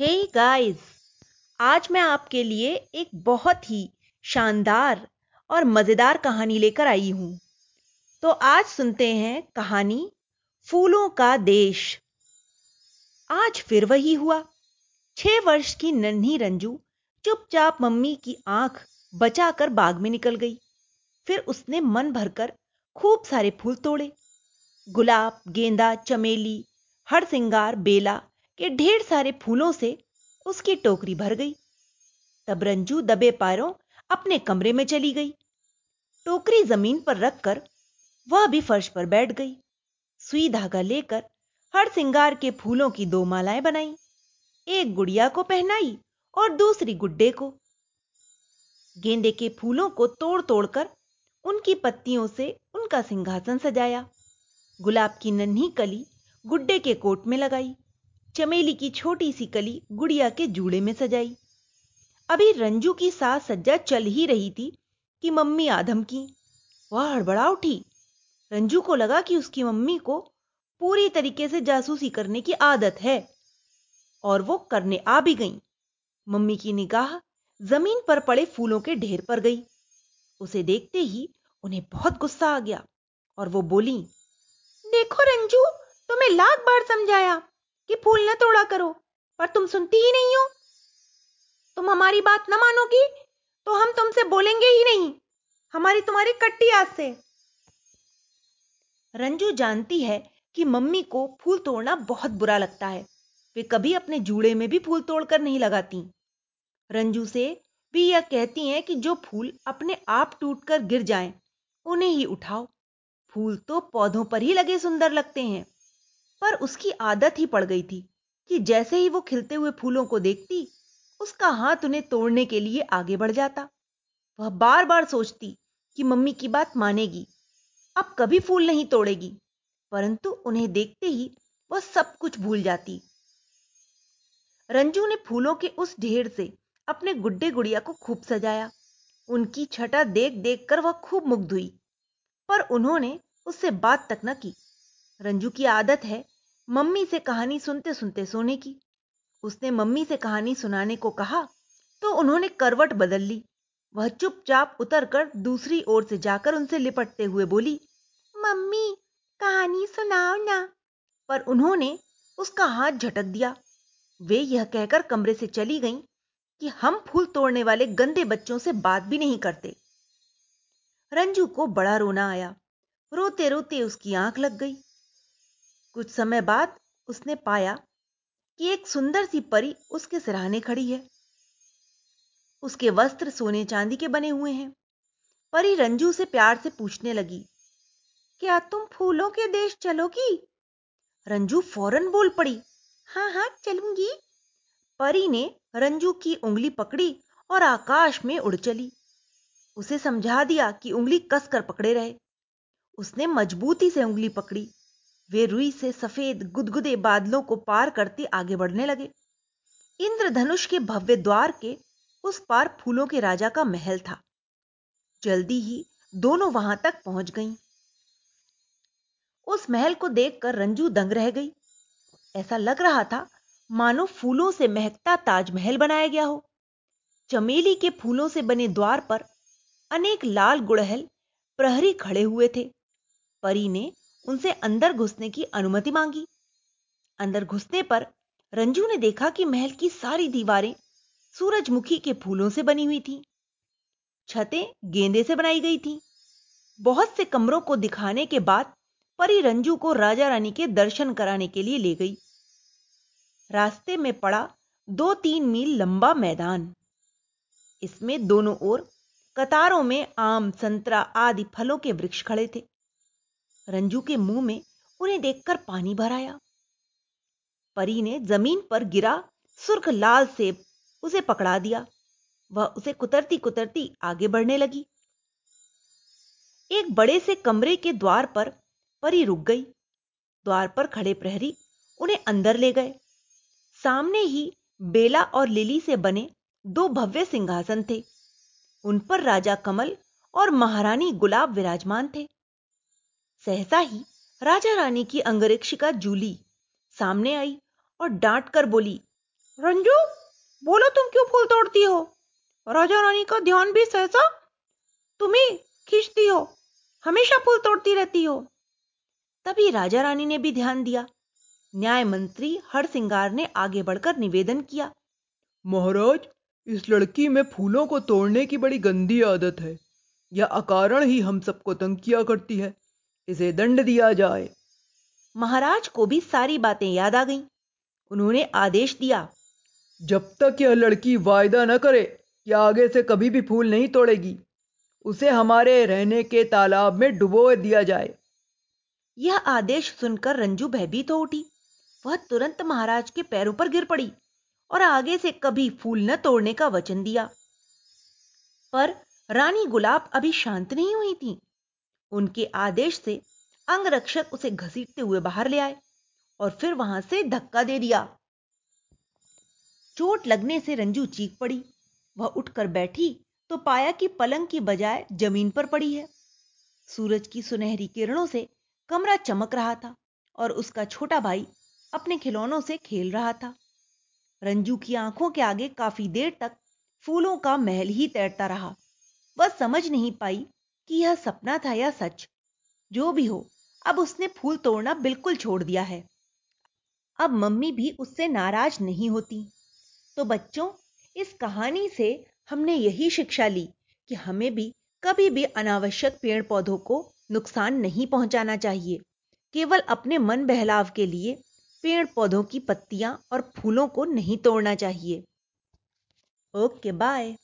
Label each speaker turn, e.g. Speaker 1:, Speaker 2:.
Speaker 1: हे hey guys आज मैं आपके लिए एक बहुत ही शानदार और मज़ेदार कहानी लेकर आई हूँ। तो आज सुनते हैं कहानी फूलों का देश। आज फिर वही हुआ। छह वर्ष की नन्ही रंजू चुपचाप मम्मी की आँख बचाकर बाग में निकल गई। फिर उसने मन भरकर खूब सारे फूल तोड़े। गुलाब, गेंदा, चमेली, हरसिंगार, बेला के ढेर सारे फूलों से उसकी टोकरी भर गई। तब रंजू दबे पैरों अपने कमरे में चली गई। टोकरी ज़मीन पर रखकर वह भी फर्श पर बैठ गई। सुई धागा लेकर हर सिंगार के फूलों की दो मालाएँ बनाई, एक गुड़िया को पहनाई और दूसरी गुड्डे को। गेंदे के फूलों को तोड़ तोड़कर उनकी पत्तियों से उनका सिंहासन सजाया। गुलाब की नन्ही कली गुड्डे के कोट में लगाई। चमेली की छोटी सी कली गुड़िया के जूड़े में सजाई। अभी रंजू की सास सज्जा चल ही रही थी कि मम्मी आधम की। वह हड़बड़ा उठी। रंजू को लगा कि उसकी मम्मी को पूरी तरीके से जासूसी करने की आदत है और वो करने आ भी गई। मम्मी की निगाह ज़मीन पर पड़े फूलों के ढेर पर गई। उसे देखते ही उन्हें बहुत गुस्सा आ गया और वो बोली, देखो रंजू, तुम्हें लाख बार समझाया। कि फूल न तोड़ा करो पर तुम सुनती ही नहीं हो। तुम हमारी बात न मानोगी तो हम तुमसे बोलेंगे ही नहीं। हमारी तुम्हारी कट्टी आज से। रंजू जानती है कि मम्मी को फूल तोड़ना बहुत बुरा लगता है। वे कभी अपने जूड़े में भी फूल तोड़कर नहीं लगाती। रंजू से भी यह कहती हैं कि जो फूल अपने आप टूटकर गिर जाएँ, उन्हें ही उठाओ। फूल तो पौधों पर ही लगे सुंदर लगते हैं। पर उसकी आदत ही पड़ गई थी कि जैसे ही वो खिलते हुए फूलों को देखती, उसका हाथ उन्हें तोड़ने के लिए आगे बढ़ जाता। वह बार बार सोचती कि मम्मी की बात मानेगी, अब कभी फूल नहीं तोड़ेगी, परंतु उन्हें देखते ही वह सब कुछ भूल जाती। रंजू ने फूलों के उस ढेर से अपने गुड्डे गुड़िया को खूब सजाया। उनकी छटा देख देख कर वह खूब मुग्ध हुई। पर उन्होंने उससे बात तक न की। रंजू की आदत है मम्मी से कहानी सुनते सुनते सोने की। उसने मम्मी से कहानी सुनाने को कहा तो उन्होंने करवट बदल ली। वह चुपचाप उतरकर दूसरी ओर से जाकर उनसे लिपटते हुए बोली, मम्मी, कहानी सुनाओ ना। पर उन्होंने उसका हाथ झटक दिया। वे यह कहकर कमरे से चली गईं कि हम फूल तोड़ने वाले गंदे बच्चों से बात भी नहीं करते। रंजू को बड़ा रोना आया। रोते रोते उसकी आँख लग गई। कुछ समय बाद उसने पाया कि एक सुंदर सी परी उसके सिराने खड़ी है। उसके वस्त्र सोने चांदी के बने हुए हैं। परी रंजू से प्यार से पूछने लगी, क्या तुम फूलों के देश चलोगी? रंजू फ़ौरन बोल पड़ी, हाँ हाँ, चलूँगी। परी ने रंजू की उंगली पकड़ी और आकाश में उड़ चली। उसे समझा दिया कि उंगली कसकर पकड़े रहे। उसने मजबूती से उंगली पकड़ी। वे रुई से सफ़ेद गुदगुदे बादलों को पार करते आगे बढ़ने लगे। इंद्रधनुष के भव्य द्वार के उस पार फूलों के राजा का महल था। जल्दी ही दोनों वहाँ तक पहुँच गईं। उस महल को देखकर रंजू दंग रह गई। ऐसा लग रहा था मानो फूलों से महकता ताजमहल बनाया गया हो। चमेली के फूलों से बने द्वार पर अनेक लाल गुड़हल प्रहरी खड़े हुए थे। परी ने उनसे अंदर घुसने की अनुमति मांगी। अंदर घुसने पर रंजू ने देखा कि महल की सारी दीवारें सूरजमुखी के फूलों से बनी हुई थी। छतें गेंदे से बनाई गई थी। बहुत से कमरों को दिखाने के बाद परी रंजू को राजा रानी के दर्शन कराने के लिए ले गई। रास्ते में पड़ा दो तीन मील लंबा मैदान। इसमें दोनों ओर कतारों में आम, संतरा आदि फलों के वृक्ष खड़े थे। रंजू के मुँह में उन्हें देखकर पानी भर आया। परी ने ज़मीन पर गिरा सुर्ख लाल सेब उसे पकड़ा दिया। वह उसे कुतरती कुतरती आगे बढ़ने लगी। एक बड़े से कमरे के द्वार पर परी रुक गई। द्वार पर खड़े प्रहरी उन्हें अंदर ले गए। सामने ही बेला और लिली से बने दो भव्य सिंहासन थे। उन पर राजा कमल और महारानी गुलाब विराजमान थे। सहसा ही राजा रानी की अंगरक्षिका जूली सामने आई और डांट कर बोली, रंजू, बोलो तुम क्यों फूल तोड़ती हो? राजा रानी का ध्यान भी सहसा तुम्हें खींचती हो, हमेशा फूल तोड़ती रहती हो। तभी राजा रानी ने भी ध्यान दिया। न्याय मंत्री हर सिंगार ने आगे बढ़कर निवेदन किया,
Speaker 2: महाराज, इस लड़की में फूलों को तोड़ने की बड़ी गंदी आदत है। यह अकारण ही हम सबको तंग किया करती है। इसे दंड दिया जाए।
Speaker 1: महाराज को भी सारी बातें याद आ गईं। उन्होंने आदेश दिया।
Speaker 2: जब तक यह लड़की वायदा न करे कि आगे से कभी भी फूल नहीं तोड़ेगी उसे हमारे रहने के तालाब में डुबो दिया जाए।
Speaker 1: यह आदेश सुनकर रंजू भयभीत हो उठी। वह तुरंत महाराज के पैरों पर गिर पड़ी और आगे से कभी फूल न तोड़ने का वचन दिया। पर रानी गुलाब अभी शांत नहीं हुई थी। उनके आदेश से अंगरक्षक उसे घसीटते हुए बाहर ले आए और फिर वहाँ से धक्का दे दिया। चोट लगने से रंजू चीख पड़ी। वह उठकर बैठी तो पाया कि पलंग की बजाय ज़मीन पर पड़ी है। सूरज की सुनहरी किरणों से कमरा चमक रहा था और उसका छोटा भाई अपने खिलौनों से खेल रहा था। रंजू की आँखों के आगे काफ़ी देर तक फूलों का महल ही तैरता रहा। वह समझ नहीं पाई कि यह सपना था या सच, जो भी हो, अब उसने फूल तोड़ना बिल्कुल छोड़ दिया है। अब मम्मी भी उससे नाराज़ नहीं होती। तो बच्चों, इस कहानी से हमने यही शिक्षा ली कि हमें भी कभी भी अनावश्यक पेड़ पौधों को नुकसान नहीं पहुंचाना चाहिए। केवल अपने मन बहलाव के लिए पेड़ पौधों की पत्तियाँ और फूलों को नहीं तोड़ना चाहिए। Okay, bye.